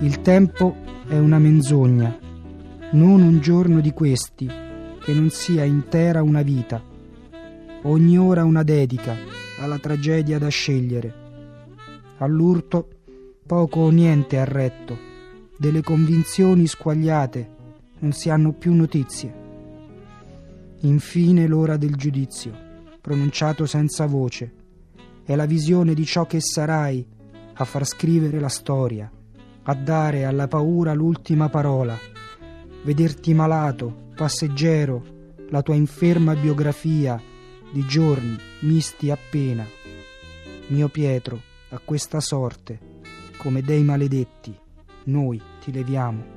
Il tempo è una menzogna, non un giorno di questi, che non sia intera una vita, ogni ora una dedica alla tragedia da scegliere, all'urto poco o niente ha retto, delle convinzioni squagliate, non si hanno più notizie. Infine l'ora del giudizio, pronunciato senza voce, è la visione di ciò che sarai a far scrivere la storia, a dare alla paura l'ultima parola, vederti malato, passeggero, la tua inferma biografia di giorni misti appena. Mio Pietro, a questa sorte, come dei maledetti, noi ti leviamo.